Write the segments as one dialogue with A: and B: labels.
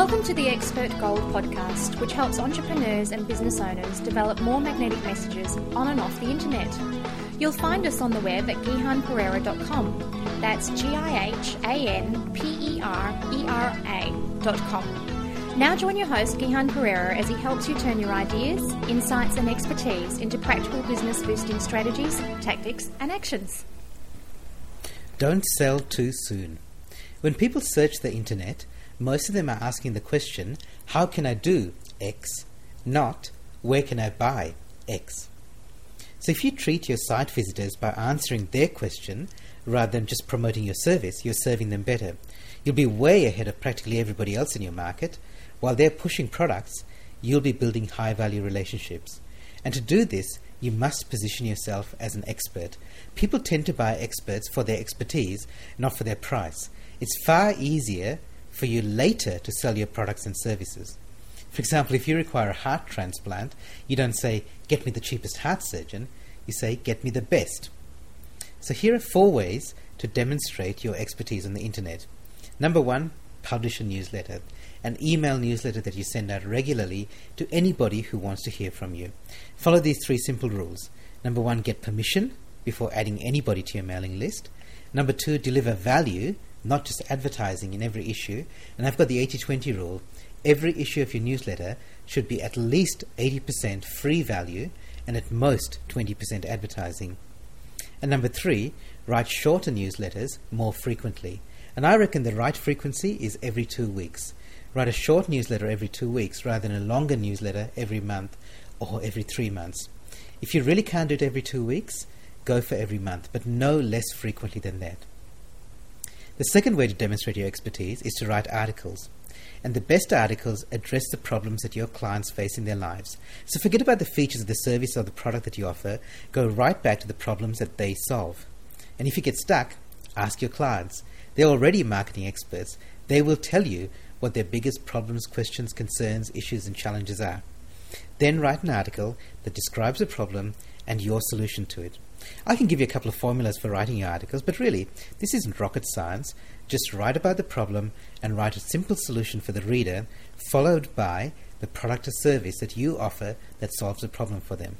A: Welcome to the Expert Gold podcast, which helps entrepreneurs and business owners develop more magnetic messages on and off the internet. You'll find us on the web at gihanperera.com. That's G I H A N P E R E R A.com. Now join your host, Gihan Perera, as he helps you turn your ideas, insights, and expertise into practical business boosting strategies, tactics, and actions.
B: Don't sell too soon. When people search the internet, most of them are asking the question, how can I do X? Not, where can I buy X? So if you treat your site visitors by answering their question rather than just promoting your service, you're serving them better. You'll be way ahead of practically everybody else in your market. While they're pushing products, you'll be building high value relationships. And to do this, you must position yourself as an expert. People tend to buy experts for their expertise, not for their price. It's far easier for you later to sell your products and services. For example, if you require a heart transplant, you don't say, Get me the cheapest heart surgeon, you say, Get me the best. So here are four ways to demonstrate your expertise on the internet. Number one, publish a newsletter, an email newsletter that you send out regularly to anybody who wants to hear from you. Follow these three simple rules. Number one, get permission before adding anybody to your mailing list. Number two, deliver value not just advertising in every issue. And I've got the 80 20 rule. Every issue of your newsletter should be at least 80% free value and at most 20% advertising. And number three, write shorter newsletters more frequently. And I reckon the right frequency is every two weeks. Write a short newsletter every two weeks rather than a longer newsletter every month or every three months. If you really can't do it every two weeks, go for every month, but no less frequently than that. The second way to demonstrate your expertise is to write articles. And the best articles address the problems that your clients face in their lives. So forget about the features of the service or the product that you offer, go right back to the problems that they solve. And if you get stuck, ask your clients. They're already marketing experts. They will tell you what their biggest problems, questions, concerns, issues, and challenges are. Then write an article that describes the problem and your solution to it. I can give you a couple of formulas for writing your articles, but really, this isn't rocket science. Just write about the problem and write a simple solution for the reader, followed by the product or service that you offer that solves the problem for them.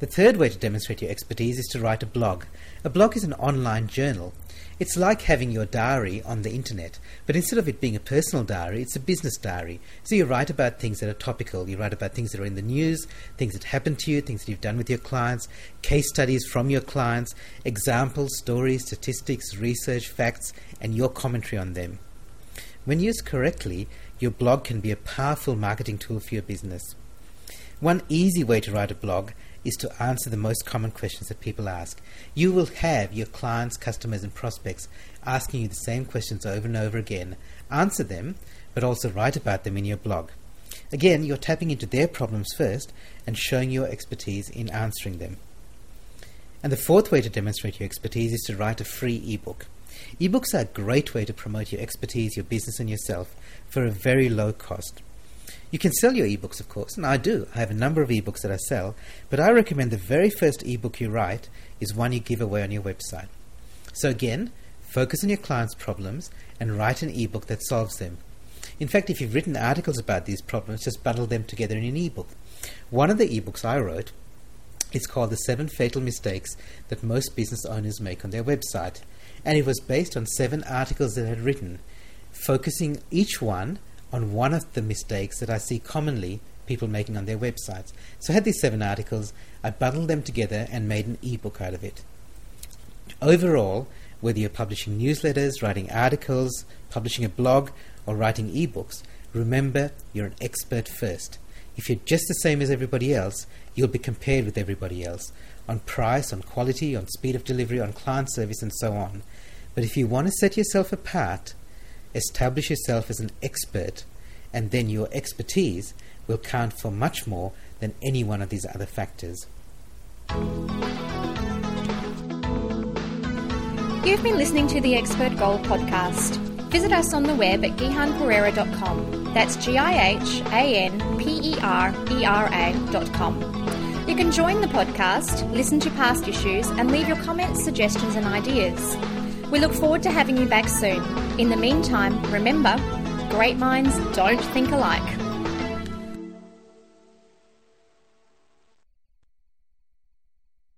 B: The third way to demonstrate your expertise is to write a blog. A blog is an online journal. It's like having your diary on the internet, but instead of it being a personal diary, it's a business diary. So you write about things that are topical, you write about things that are in the news, things that happen to you, things that you've done with your clients, case studies from your clients, examples, stories, statistics, research, facts, and your commentary on them. When used correctly, your blog can be a powerful marketing tool for your business. One easy way to write a blog is to answer the most common questions that people ask. You will have your clients, customers, and prospects asking you the same questions over and over again. Answer them, but also write about them in your blog. Again, you're tapping into their problems first and showing your expertise in answering them. And the fourth way to demonstrate your expertise is to write a free ebook. Ebooks are a great way to promote your expertise, your business, and yourself for a very low cost. You can sell your ebooks, of course, and I do. I have a number of ebooks that I sell, but I recommend the very first ebook you write is one you give away on your website. So again, focus on your clients' problems and write an ebook that solves them. In fact, if you've written articles about these problems, just bundle them together in an ebook. One of the ebooks I wrote is called The Seven Fatal Mistakes That Most Business Owners Make on Their Website, and it was based on seven articles that I had written, focusing each one on one of the mistakes that I see commonly people making on their websites. So I had these seven articles, I bundled them together and made an ebook out of it. Overall, whether you're publishing newsletters, writing articles, publishing a blog, or writing ebooks, remember you're an expert first. If you're just the same as everybody else, you'll be compared with everybody else on price, on quality, on speed of delivery, on client service, and so on. But if you want to set yourself apart, establish yourself as an expert, and then your expertise will count for much more than any one of these other factors.
A: You've been listening to the Expert Goal podcast. Visit us on the web at gihanperera.com. That's G I H A N P E R E R A.com. You can join the podcast, listen to past issues, and leave your comments, suggestions, and ideas. We look forward to having you back soon. In the meantime, remember, great minds don't think alike.